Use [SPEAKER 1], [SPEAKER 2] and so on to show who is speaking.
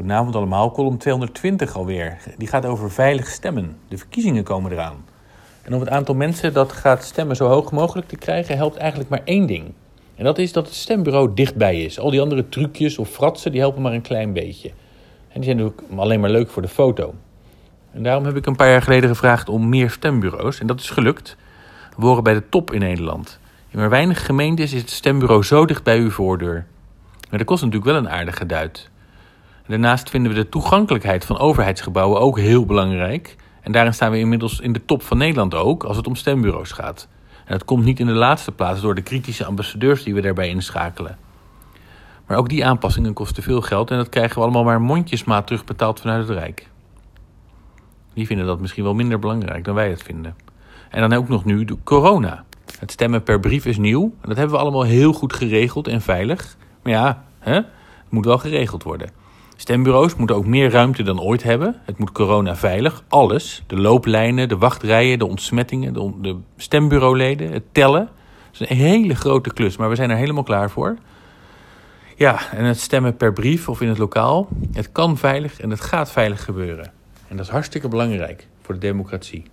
[SPEAKER 1] Goedenavond allemaal, column 220 alweer. Die gaat over veilig stemmen. De verkiezingen komen eraan. En om het aantal mensen dat gaat stemmen zo hoog mogelijk te krijgen, helpt eigenlijk maar één ding. En dat is dat het stembureau dichtbij is. Al die andere trucjes of fratsen, die helpen maar een klein beetje. En die zijn natuurlijk alleen maar leuk voor de foto. En daarom heb ik een paar jaar geleden gevraagd om meer stembureaus. En dat is gelukt. We horen bij de top in Nederland. In maar weinig gemeentes is het stembureau zo dicht bij uw voordeur. Maar dat kost natuurlijk wel een aardige duit. Daarnaast vinden we de toegankelijkheid van overheidsgebouwen ook heel belangrijk. En daarin staan we inmiddels in de top van Nederland ook als het om stembureaus gaat. En dat komt niet in de laatste plaats door de kritische ambassadeurs die we daarbij inschakelen. Maar ook die aanpassingen kosten veel geld en dat krijgen we allemaal maar mondjesmaat terugbetaald vanuit het Rijk. Die vinden dat misschien wel minder belangrijk dan wij het vinden. En dan ook nog nu de corona. Het stemmen per brief is nieuw. En dat hebben we allemaal heel goed geregeld en veilig. Maar ja, hè? het moet wel geregeld worden. Stembureaus moeten ook meer ruimte dan ooit hebben. Het moet corona veilig. Alles. De looplijnen, de wachtrijen, de ontsmettingen, de, de stembureauleden, het tellen. Dat is een hele grote klus, maar we zijn er helemaal klaar voor. Ja, en het stemmen per brief of in het lokaal. Het kan veilig en het gaat veilig gebeuren. En dat is hartstikke belangrijk voor de democratie.